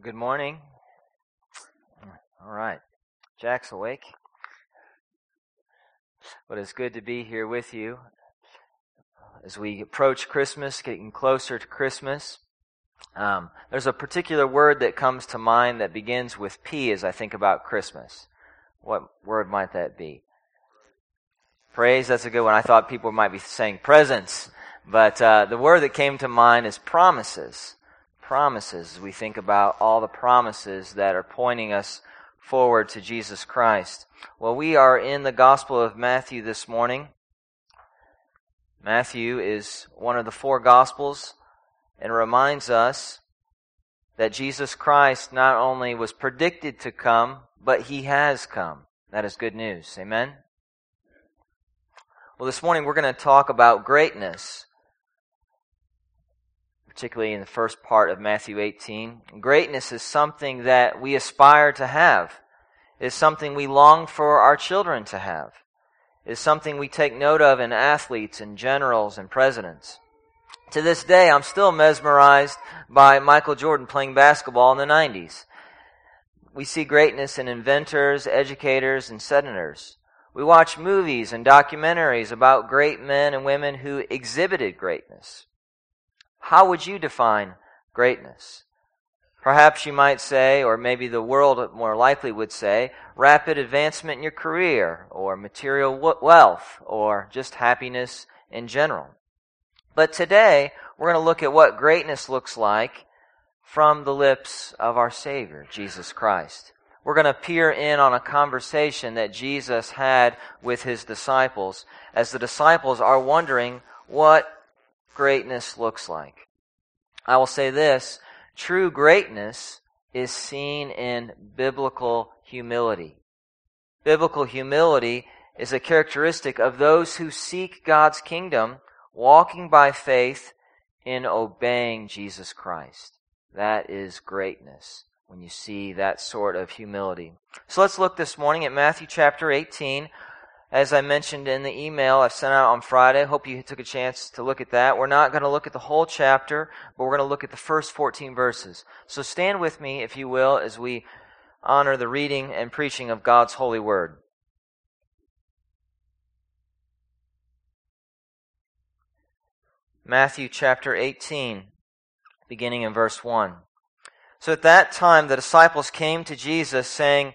Good morning. All right. Jack's awake. But it's good to be here with you as we approach Christmas, getting closer to Christmas. Um, there's a particular word that comes to mind that begins with P as I think about Christmas. What word might that be? Praise, that's a good one. I thought people might be saying presents. But uh, the word that came to mind is promises. Promises. We think about all the promises that are pointing us forward to Jesus Christ. Well, we are in the Gospel of Matthew this morning. Matthew is one of the four Gospels and reminds us that Jesus Christ not only was predicted to come, but he has come. That is good news. Amen? Well, this morning we're going to talk about greatness, particularly in the first part of Matthew 18. Greatness is something that we aspire to have. It is something we long for our children to have. It is something we take note of in athletes and generals and presidents. To this day, I'm still mesmerized by Michael Jordan playing basketball in the 90s. We see greatness in inventors, educators, and senators. We watch movies and documentaries about great men and women who exhibited greatness. How would you define greatness? Perhaps you might say, or maybe the world more likely would say, rapid advancement in your career, or material wealth, or just happiness in general. But today, we're going to look at what greatness looks like from the lips of our Savior, Jesus Christ we're going to peer in on a conversation that Jesus had with his disciples as the disciples are wondering what greatness looks like. I will say this true greatness is seen in biblical humility. Biblical humility is a characteristic of those who seek God's kingdom, walking by faith in obeying Jesus Christ. That is greatness when you see that sort of humility. So let's look this morning at Matthew chapter 18. As I mentioned in the email I sent out on Friday, hope you took a chance to look at that. We're not going to look at the whole chapter, but we're going to look at the first 14 verses. So stand with me, if you will, as we honor the reading and preaching of God's holy word. Matthew chapter 18, beginning in verse 1. So at that time, the disciples came to Jesus saying,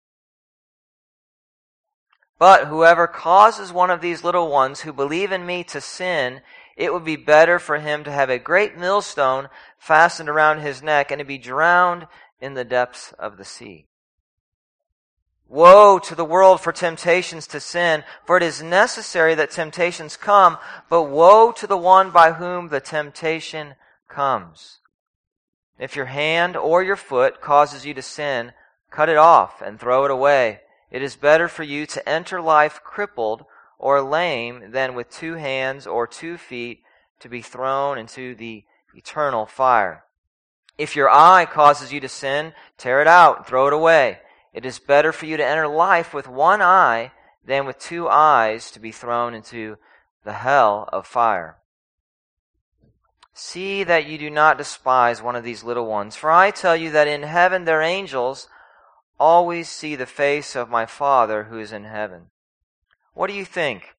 But whoever causes one of these little ones who believe in me to sin, it would be better for him to have a great millstone fastened around his neck and to be drowned in the depths of the sea. Woe to the world for temptations to sin, for it is necessary that temptations come, but woe to the one by whom the temptation comes. If your hand or your foot causes you to sin, cut it off and throw it away. It is better for you to enter life crippled or lame than with two hands or two feet to be thrown into the eternal fire. If your eye causes you to sin, tear it out and throw it away. It is better for you to enter life with one eye than with two eyes to be thrown into the hell of fire. See that you do not despise one of these little ones, for I tell you that in heaven their angels always see the face of my Father who is in heaven. What do you think?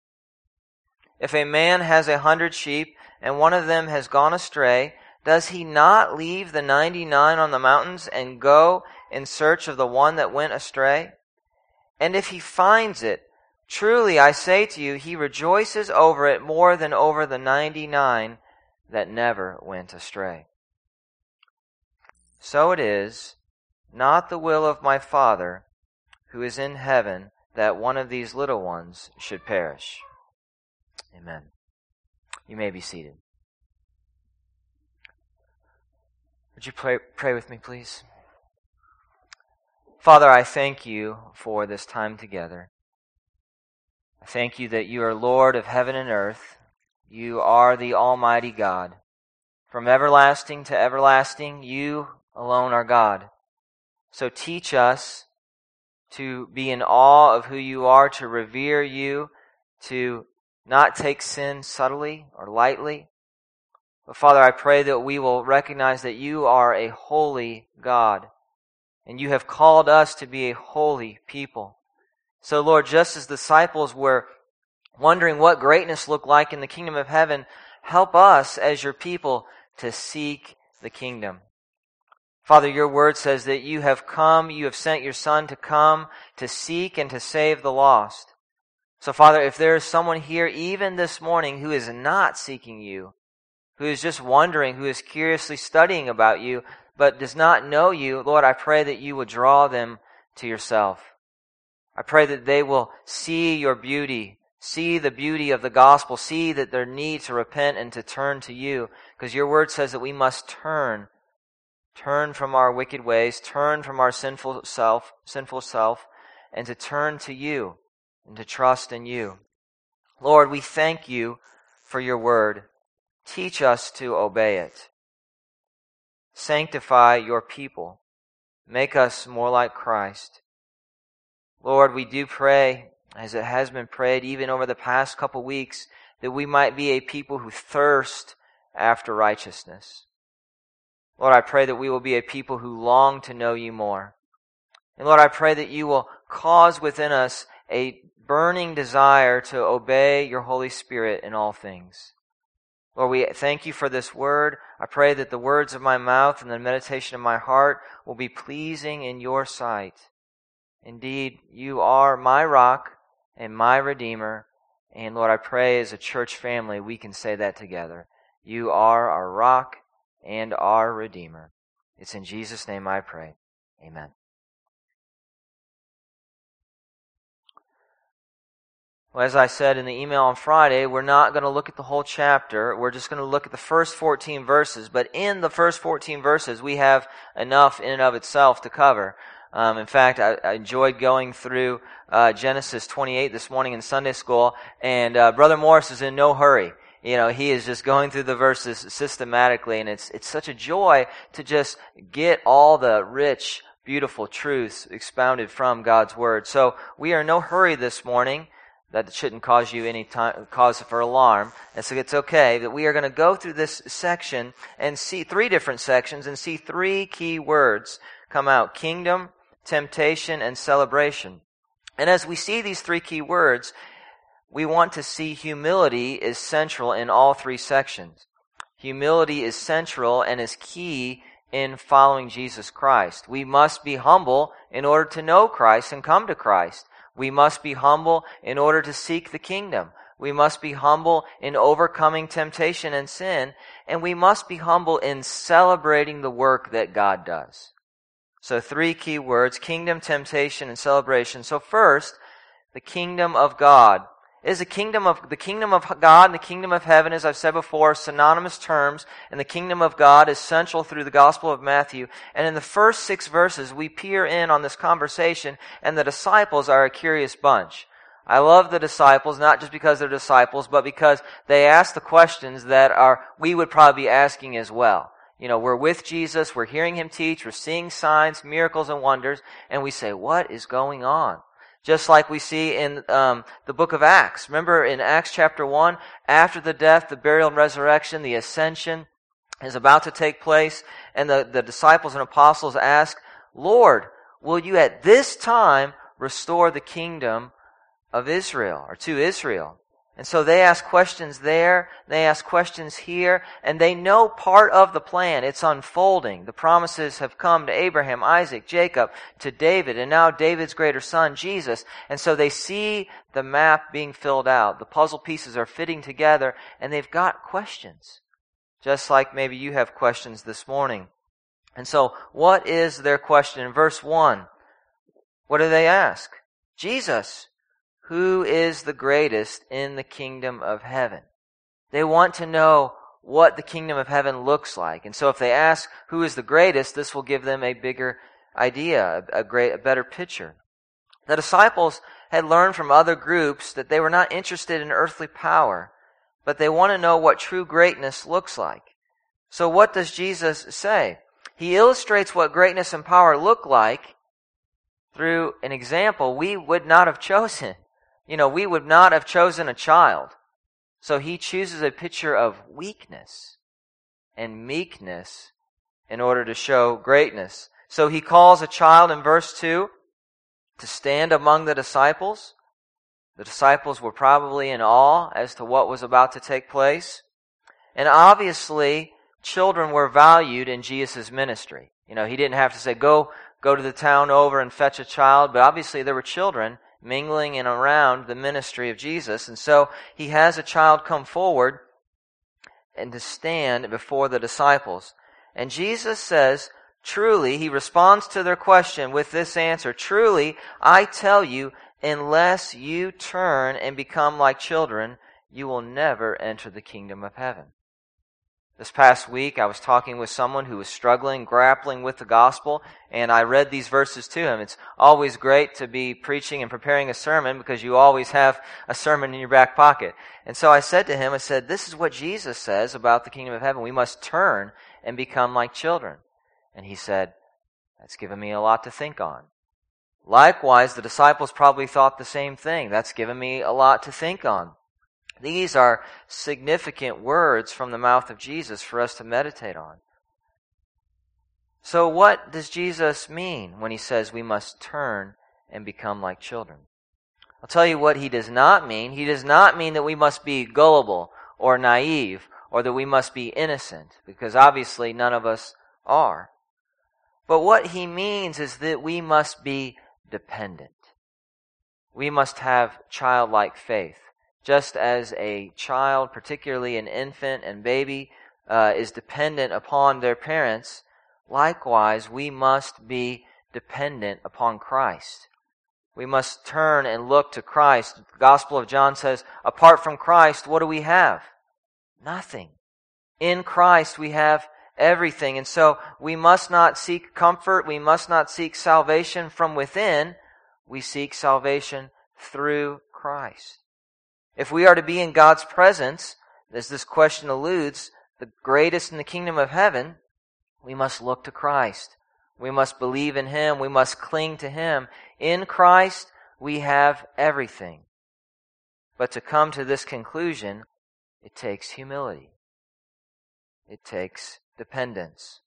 If a man has a hundred sheep and one of them has gone astray, does he not leave the ninety nine on the mountains and go in search of the one that went astray? And if he finds it, truly I say to you, he rejoices over it more than over the ninety nine that never went astray. So it is not the will of my Father who is in heaven that one of these little ones should perish. Amen. You may be seated. Would you pray, pray with me, please? Father, I thank you for this time together. I thank you that you are Lord of heaven and earth. You are the Almighty God. From everlasting to everlasting, you alone are God. So teach us to be in awe of who you are, to revere you, to not take sin subtly or lightly. But Father, I pray that we will recognize that you are a holy God, and you have called us to be a holy people. So Lord, just as disciples were wondering what greatness looked like in the kingdom of heaven, help us as your people to seek the kingdom. Father, your word says that you have come, you have sent your Son to come to seek and to save the lost. So, Father, if there is someone here, even this morning, who is not seeking you, who is just wondering, who is curiously studying about you, but does not know you, Lord, I pray that you would draw them to yourself. I pray that they will see your beauty, see the beauty of the gospel, see that their need to repent and to turn to you, because your word says that we must turn turn from our wicked ways, turn from our sinful self, sinful self, and to turn to you and to trust in you. Lord, we thank you for your word. Teach us to obey it. Sanctify your people. Make us more like Christ. Lord, we do pray, as it has been prayed even over the past couple weeks, that we might be a people who thirst after righteousness. Lord, I pray that we will be a people who long to know you more. And Lord, I pray that you will cause within us a burning desire to obey your Holy Spirit in all things. Lord, we thank you for this word. I pray that the words of my mouth and the meditation of my heart will be pleasing in your sight. Indeed, you are my rock and my redeemer. And Lord, I pray as a church family we can say that together. You are our rock and our Redeemer. It's in Jesus' name I pray. Amen. Well, as I said in the email on Friday, we're not going to look at the whole chapter. We're just going to look at the first 14 verses. But in the first 14 verses, we have enough in and of itself to cover. Um, in fact, I, I, enjoyed going through uh, Genesis 28 this morning in Sunday school, and uh, Brother Morris is in no hurry you know, he is just going through the verses systematically, and it's, it's such a joy to just get all the rich, beautiful truths expounded from God's Word. So we are in no hurry this morning. That shouldn't cause you any time, cause for alarm. And so it's okay that we are going to go through this section and see three different sections and see three key words come out. Kingdom, temptation, and celebration. And as we see these three key words, we want to see humility is central in all three sections. Humility is central and is key in following Jesus Christ. We must be humble in order to know Christ and come to Christ. We must be humble in order to seek the kingdom. We must be humble in overcoming temptation and sin. And we must be humble in celebrating the work that God does. So three key words, kingdom, temptation, and celebration. So first, the kingdom of God is the kingdom of the kingdom of God and the kingdom of heaven, as I've said before, synonymous terms, and the kingdom of God is central through the Gospel of Matthew. And in the first six verses, we peer in on this conversation, and the disciples are a curious bunch. I love the disciples, not just because they're disciples, but because they ask the questions that are we would probably be asking as well. You know, we're with Jesus, we're hearing him teach, we're seeing signs, miracles, and wonders, and we say, what is going on? Just like we see in um, the book of Acts. Remember in Acts chapter 1, after the death, the burial, and resurrection, the ascension is about to take place, and the, the disciples and apostles ask, Lord, will you at this time restore the kingdom of Israel, or to Israel? And so they ask questions there, they ask questions here, and they know part of the plan. It's unfolding. The promises have come to Abraham, Isaac, Jacob, to David, and now David's greater son, Jesus. And so they see the map being filled out. The puzzle pieces are fitting together, and they've got questions. Just like maybe you have questions this morning. And so, what is their question? In verse 1, what do they ask? Jesus, who is the greatest in the kingdom of heaven. They want to know what the kingdom of heaven looks like. And so if they ask who is the greatest, this will give them a bigger idea, a, great, a better picture. The disciples had learned from other groups that they were not interested in earthly power, but they want to know what true greatness looks like. So what does Jesus say? He illustrates what greatness and power look like through an example we would not have chosen. You know, we would not have chosen a child. So he chooses a picture of weakness and meekness in order to show greatness. So he calls a child in verse 2 to stand among the disciples. The disciples were probably in awe as to what was about to take place. And obviously, children were valued in Jesus' ministry. You know, he didn't have to say, go, go to the town over and fetch a child, but obviously there were children mingling and around the ministry of Jesus. And so he has a child come forward and to stand before the disciples. And Jesus says, truly, he responds to their question with this answer, truly, I tell you, unless you turn and become like children, you will never enter the kingdom of heaven. This past week, I was talking with someone who was struggling, grappling with the gospel, and I read these verses to him. It's always great to be preaching and preparing a sermon because you always have a sermon in your back pocket. And so I said to him, I said, this is what Jesus says about the kingdom of heaven. We must turn and become like children. And he said, that's given me a lot to think on. Likewise, the disciples probably thought the same thing. That's given me a lot to think on. These are significant words from the mouth of Jesus for us to meditate on. So, what does Jesus mean when he says we must turn and become like children? I'll tell you what he does not mean. He does not mean that we must be gullible or naive or that we must be innocent, because obviously none of us are. But what he means is that we must be dependent. We must have childlike faith just as a child, particularly an infant and baby, uh, is dependent upon their parents, likewise, we must be dependent upon Christ. We must turn and look to Christ. The Gospel of John says, apart from Christ, what do we have? Nothing. In Christ, we have everything. And so we must not seek comfort. We must not seek salvation from within. We seek salvation through Christ. If we are to be in God's presence, as this question alludes, the greatest in the kingdom of heaven, we must look to Christ. We must believe in Him. We must cling to Him. In Christ, we have everything. But to come to this conclusion, it takes humility. It takes dependence.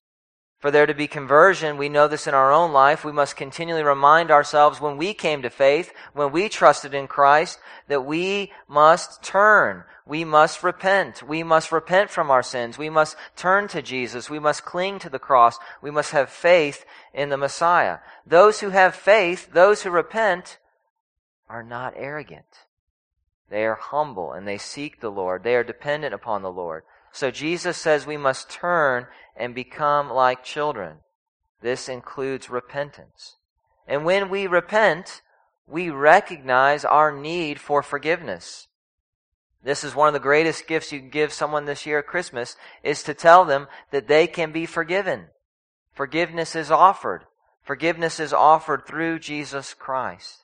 For there to be conversion, we know this in our own life, we must continually remind ourselves when we came to faith, when we trusted in Christ, that we must turn. We must repent. We must repent from our sins. We must turn to Jesus. We must cling to the cross. We must have faith in the Messiah. Those who have faith, those who repent, are not arrogant. They are humble and they seek the Lord. They are dependent upon the Lord. So Jesus says we must turn and become like children. This includes repentance. And when we repent, we recognize our need for forgiveness. This is one of the greatest gifts you can give someone this year at Christmas is to tell them that they can be forgiven. Forgiveness is offered. Forgiveness is offered through Jesus Christ.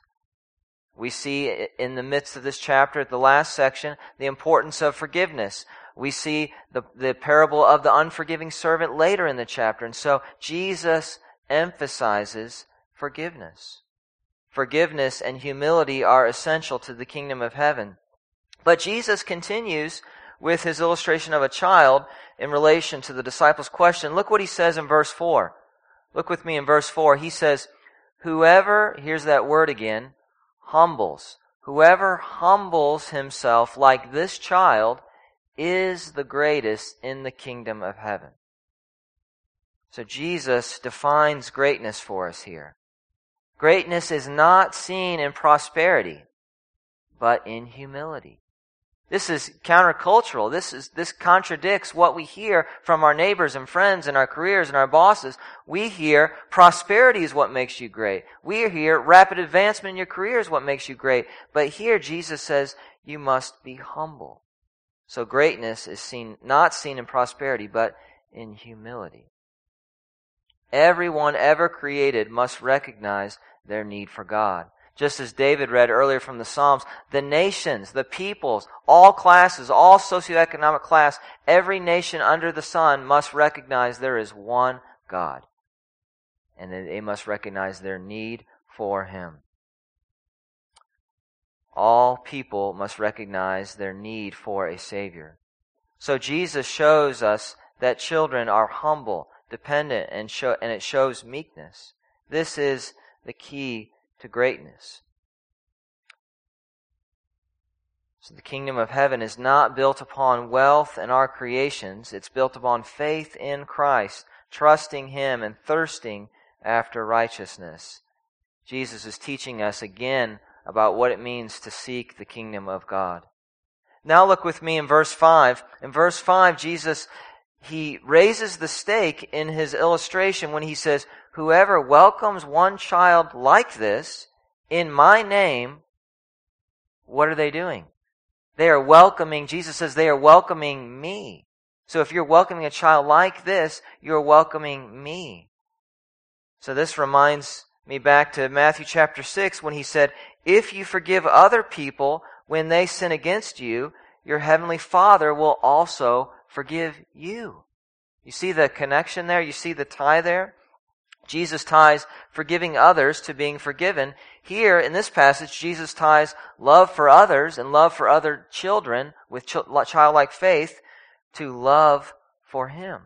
We see in the midst of this chapter, at the last section, the importance of forgiveness we see the, the parable of the unforgiving servant later in the chapter. And so Jesus emphasizes forgiveness. Forgiveness and humility are essential to the kingdom of heaven. But Jesus continues with his illustration of a child in relation to the disciples' question. Look what he says in verse 4. Look with me in verse 4. He says, Whoever, here's that word again, humbles. Whoever humbles himself like this child is the greatest in the kingdom of heaven. So Jesus defines greatness for us here. Greatness is not seen in prosperity, but in humility. This is countercultural. This is, this contradicts what we hear from our neighbors and friends and our careers and our bosses. We hear prosperity is what makes you great. We hear rapid advancement in your career is what makes you great. But here Jesus says you must be humble. So greatness is seen, not seen in prosperity, but in humility. Everyone ever created must recognize their need for God. Just as David read earlier from the Psalms, the nations, the peoples, all classes, all socioeconomic class, every nation under the sun must recognize there is one God. And they must recognize their need for Him. All people must recognize their need for a Savior. So Jesus shows us that children are humble, dependent, and, show, and it shows meekness. This is the key to greatness. So the kingdom of heaven is not built upon wealth and our creations. It's built upon faith in Christ, trusting Him and thirsting after righteousness. Jesus is teaching us again about what it means to seek the kingdom of God. Now look with me in verse 5. In verse 5, Jesus, he raises the stake in his illustration when he says, Whoever welcomes one child like this in my name, what are they doing? They are welcoming, Jesus says, they are welcoming me. So if you're welcoming a child like this, you're welcoming me. So this reminds me back to Matthew chapter 6 when he said, If you forgive other people when they sin against you, your heavenly Father will also forgive you. You see the connection there? You see the tie there? Jesus ties forgiving others to being forgiven. Here in this passage, Jesus ties love for others and love for other children with childlike faith to love for Him.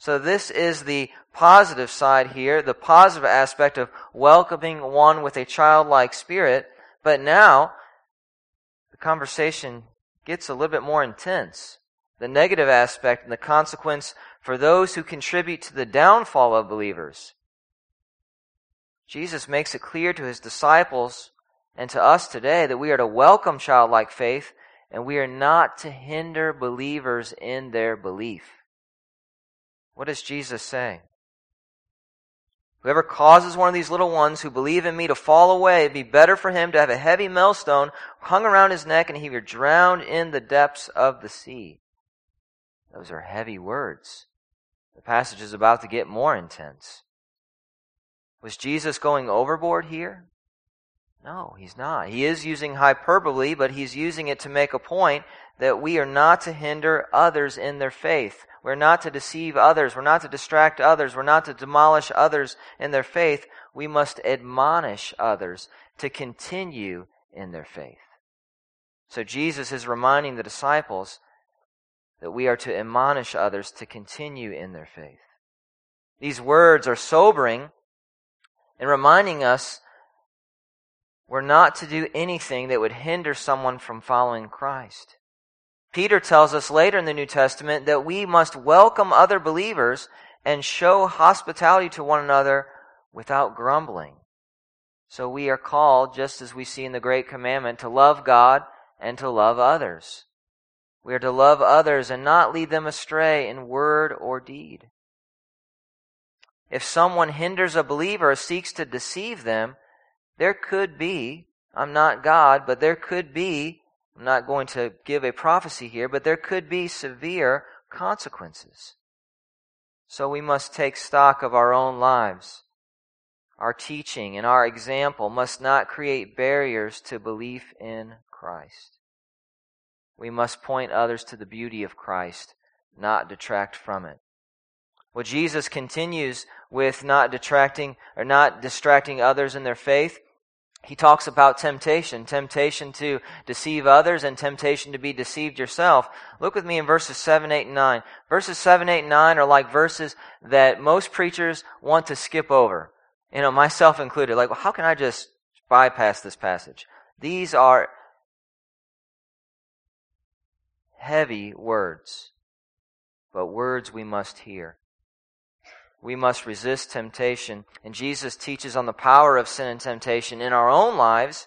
So this is the positive side here, the positive aspect of welcoming one with a childlike spirit. But now, the conversation gets a little bit more intense. The negative aspect and the consequence for those who contribute to the downfall of believers. Jesus makes it clear to his disciples and to us today that we are to welcome childlike faith and we are not to hinder believers in their belief. What does Jesus say? Whoever causes one of these little ones who believe in me to fall away, it'd be better for him to have a heavy millstone hung around his neck and he be drowned in the depths of the sea. Those are heavy words. The passage is about to get more intense. Was Jesus going overboard here? No, he's not. He is using hyperbole, but he's using it to make a point that we are not to hinder others in their faith. We're not to deceive others. We're not to distract others. We're not to demolish others in their faith. We must admonish others to continue in their faith. So Jesus is reminding the disciples that we are to admonish others to continue in their faith. These words are sobering and reminding us we're not to do anything that would hinder someone from following Christ. Peter tells us later in the New Testament that we must welcome other believers and show hospitality to one another without grumbling. So we are called, just as we see in the Great Commandment, to love God and to love others. We are to love others and not lead them astray in word or deed. If someone hinders a believer or seeks to deceive them, there could be, I'm not God, but there could be I'm not going to give a prophecy here, but there could be severe consequences. So we must take stock of our own lives. Our teaching and our example must not create barriers to belief in Christ. We must point others to the beauty of Christ, not detract from it. Well, Jesus continues with not detracting or not distracting others in their faith he talks about temptation, temptation to deceive others and temptation to be deceived yourself. Look with me in verses 7, 8, and 9. Verses 7, 8, and 9 are like verses that most preachers want to skip over. You know, myself included. Like, well, how can I just bypass this passage? These are heavy words, but words we must hear we must resist temptation. And Jesus teaches on the power of sin and temptation in our own lives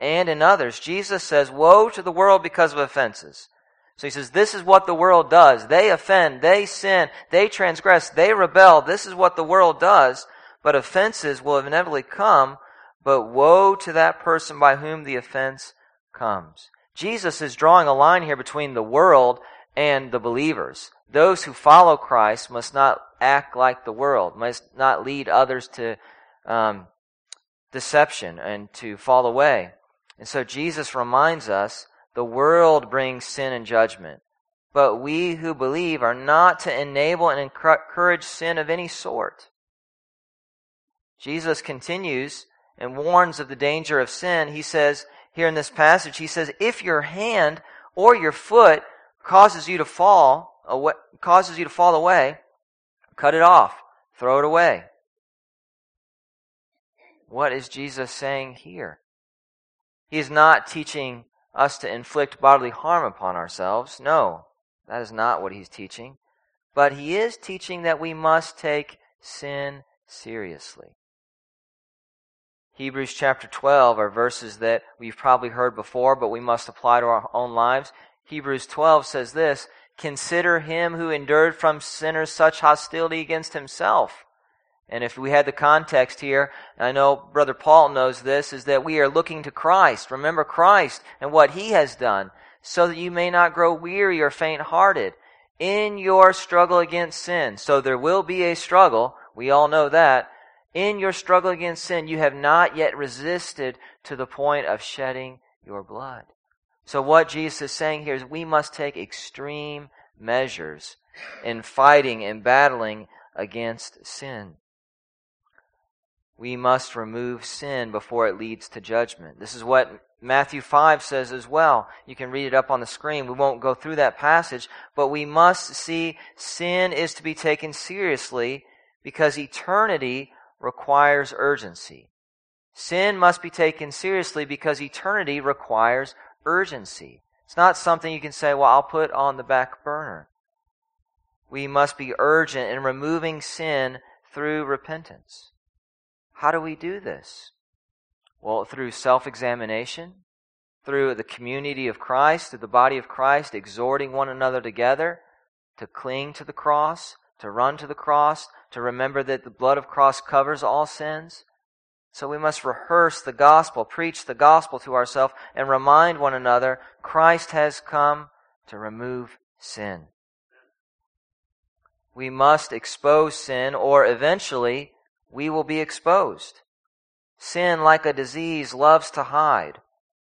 and in others. Jesus says, Woe to the world because of offenses. So he says, This is what the world does. They offend, they sin, they transgress, they rebel. This is what the world does. But offenses will inevitably come. But woe to that person by whom the offense comes. Jesus is drawing a line here between the world and the believers. Those who follow Christ must not act like the world, must not lead others to um, deception and to fall away. And so Jesus reminds us the world brings sin and judgment, but we who believe are not to enable and encourage sin of any sort. Jesus continues and warns of the danger of sin. He says, here in this passage, he says, if your hand or your foot causes you to fall, away, causes you to fall away, cut it off, throw it away. What is Jesus saying here? He is not teaching us to inflict bodily harm upon ourselves. No, that is not what he's teaching. But he is teaching that we must take sin seriously. Hebrews chapter 12 are verses that we've probably heard before, but we must apply to our own lives. Hebrews 12 says this, Consider him who endured from sinners such hostility against himself. And if we had the context here, I know Brother Paul knows this, is that we are looking to Christ. Remember Christ and what he has done, so that you may not grow weary or faint hearted in your struggle against sin. So there will be a struggle. We all know that in your struggle against sin, you have not yet resisted to the point of shedding your blood. So what Jesus is saying here is we must take extreme measures in fighting and battling against sin. We must remove sin before it leads to judgment. This is what Matthew 5 says as well. You can read it up on the screen. We won't go through that passage, but we must see sin is to be taken seriously because eternity requires urgency. Sin must be taken seriously because eternity requires urgency. It's not something you can say, well, I'll put on the back burner. We must be urgent in removing sin through repentance. How do we do this? Well, through self examination, through the community of Christ, through the body of Christ, exhorting one another together to cling to the cross, to run to the cross, to remember that the blood of cross covers all sins. So we must rehearse the gospel, preach the gospel to ourselves, and remind one another Christ has come to remove sin. We must expose sin, or eventually we will be exposed. Sin, like a disease, loves to hide,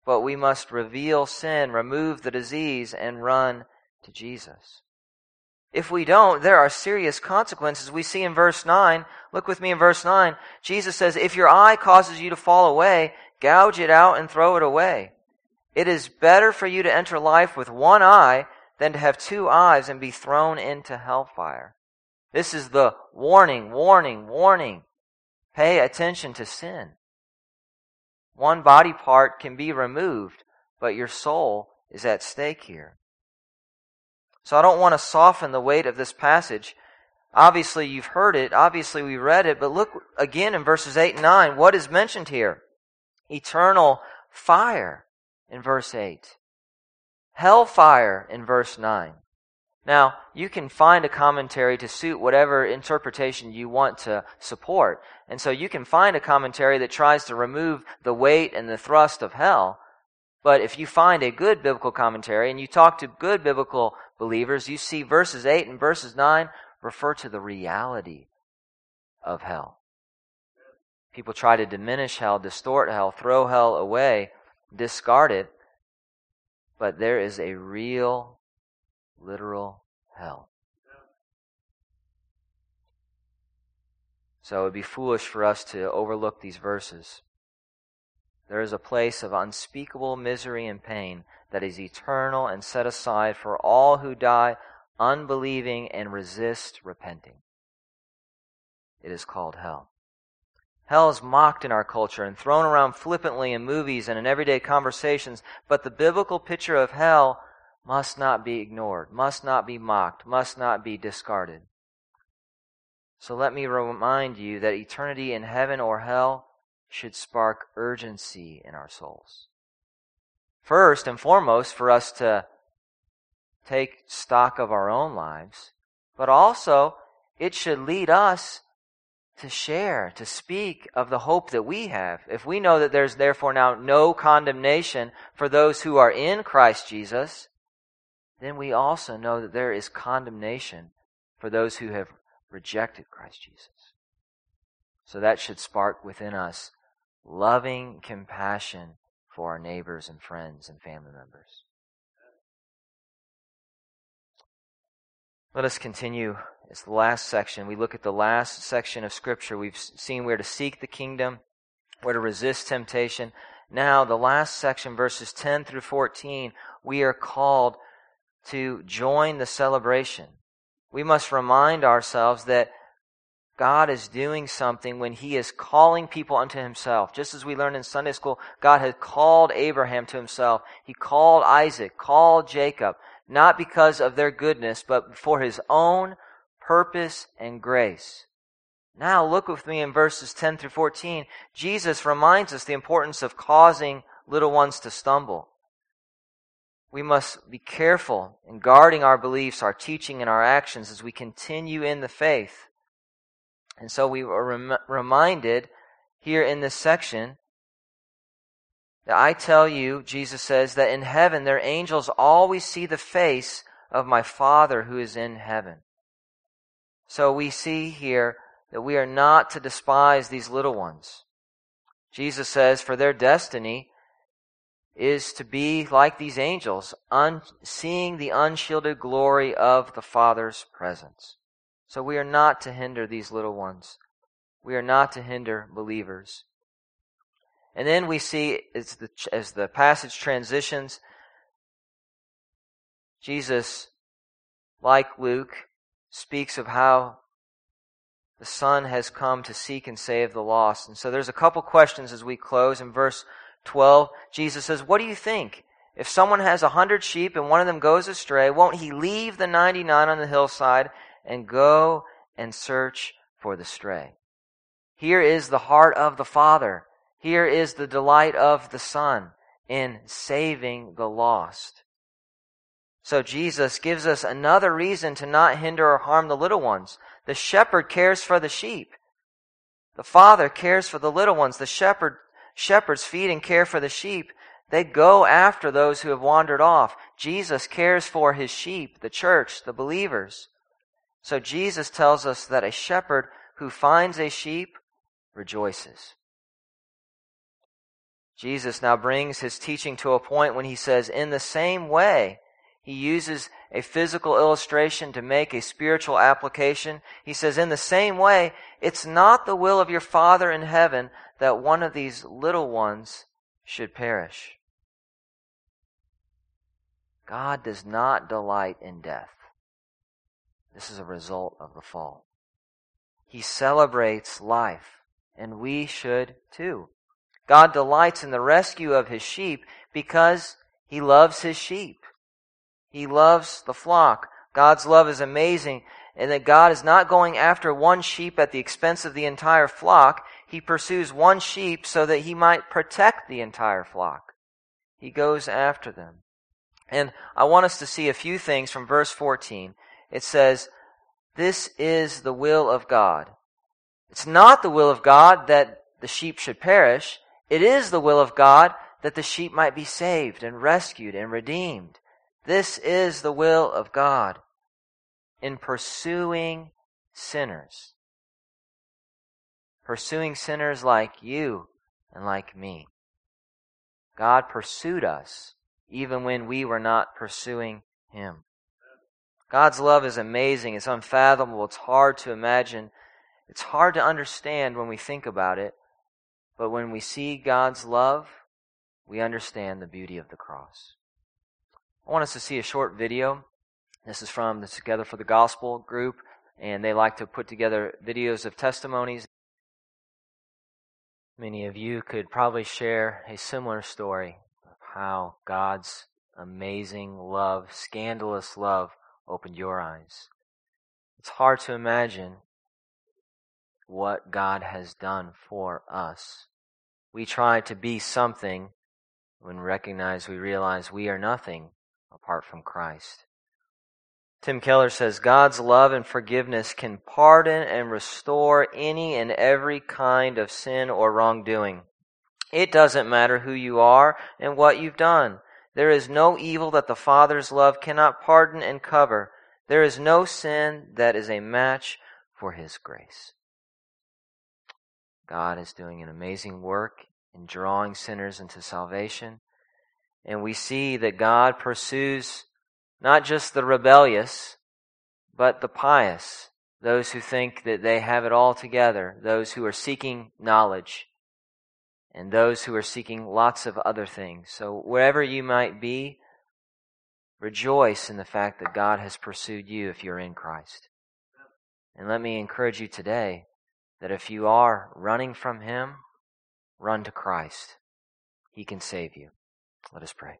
but we must reveal sin, remove the disease, and run to Jesus. If we don't, there are serious consequences. We see in verse 9, look with me in verse 9, Jesus says, If your eye causes you to fall away, gouge it out and throw it away. It is better for you to enter life with one eye than to have two eyes and be thrown into hellfire. This is the warning, warning, warning. Pay attention to sin. One body part can be removed, but your soul is at stake here. So I don't want to soften the weight of this passage. Obviously, you've heard it. Obviously, we read it. But look again in verses 8 and 9. What is mentioned here? Eternal fire in verse 8. Hellfire in verse 9. Now, you can find a commentary to suit whatever interpretation you want to support. And so you can find a commentary that tries to remove the weight and the thrust of hell. But if you find a good biblical commentary and you talk to good biblical believers, you see verses 8 and verses 9 refer to the reality of hell. People try to diminish hell, distort hell, throw hell away, discard it. But there is a real, literal hell. So it would be foolish for us to overlook these verses. There is a place of unspeakable misery and pain that is eternal and set aside for all who die unbelieving and resist repenting. It is called hell. Hell is mocked in our culture and thrown around flippantly in movies and in everyday conversations, but the biblical picture of hell must not be ignored, must not be mocked, must not be discarded. So let me remind you that eternity in heaven or hell should spark urgency in our souls. First and foremost, for us to take stock of our own lives, but also it should lead us to share, to speak of the hope that we have. If we know that there's therefore now no condemnation for those who are in Christ Jesus, then we also know that there is condemnation for those who have rejected Christ Jesus. So that should spark within us loving compassion for our neighbors and friends and family members. Let us continue. It's the last section. We look at the last section of Scripture. We've seen where to seek the kingdom, where to resist temptation. Now, the last section, verses 10 through 14, we are called to join the celebration. We must remind ourselves that God is doing something when He is calling people unto Himself. Just as we learned in Sunday school, God had called Abraham to Himself. He called Isaac, called Jacob, not because of their goodness, but for His own purpose and grace. Now look with me in verses 10 through 14. Jesus reminds us the importance of causing little ones to stumble we must be careful in guarding our beliefs, our teaching, and our actions as we continue in the faith. And so we are rem- reminded here in this section that I tell you, Jesus says, that in heaven their angels always see the face of my Father who is in heaven. So we see here that we are not to despise these little ones. Jesus says, for their destiny is to be like these angels, un- seeing the unshielded glory of the Father's presence. So we are not to hinder these little ones. We are not to hinder believers. And then we see, as the, as the passage transitions, Jesus, like Luke, speaks of how the Son has come to seek and save the lost. And so there's a couple questions as we close. In verse 12, Jesus says, What do you think? If someone has a hundred sheep and one of them goes astray, won't he leave the 99 on the hillside and go and search for the stray? Here is the heart of the Father. Here is the delight of the Son in saving the lost. So Jesus gives us another reason to not hinder or harm the little ones. The shepherd cares for the sheep. The Father cares for the little ones. The shepherd Shepherds feed and care for the sheep. They go after those who have wandered off. Jesus cares for his sheep, the church, the believers. So Jesus tells us that a shepherd who finds a sheep rejoices. Jesus now brings his teaching to a point when he says, in the same way, he uses a physical illustration to make a spiritual application. He says, in the same way, it's not the will of your Father in heaven that one of these little ones should perish. God does not delight in death. This is a result of the fall. He celebrates life, and we should too. God delights in the rescue of his sheep because he loves his sheep. He loves the flock. God's love is amazing, and that God is not going after one sheep at the expense of the entire flock he pursues one sheep so that he might protect the entire flock. He goes after them. And I want us to see a few things from verse 14. It says, This is the will of God. It's not the will of God that the sheep should perish. It is the will of God that the sheep might be saved and rescued and redeemed. This is the will of God in pursuing sinners pursuing sinners like you and like me. God pursued us even when we were not pursuing Him. God's love is amazing. It's unfathomable. It's hard to imagine. It's hard to understand when we think about it. But when we see God's love, we understand the beauty of the cross. I want us to see a short video. This is from the Together for the Gospel group, and they like to put together videos of testimonies. Many of you could probably share a similar story of how God's amazing love, scandalous love, opened your eyes. It's hard to imagine what God has done for us. We try to be something when we recognize we realize we are nothing apart from Christ. Tim Keller says God's love and forgiveness can pardon and restore any and every kind of sin or wrongdoing. It doesn't matter who you are and what you've done. There is no evil that the Father's love cannot pardon and cover. There is no sin that is a match for His grace. God is doing an amazing work in drawing sinners into salvation. And we see that God pursues not just the rebellious, but the pious, those who think that they have it all together, those who are seeking knowledge, and those who are seeking lots of other things. So, wherever you might be, rejoice in the fact that God has pursued you if you're in Christ. And let me encourage you today that if you are running from Him, run to Christ. He can save you. Let us pray.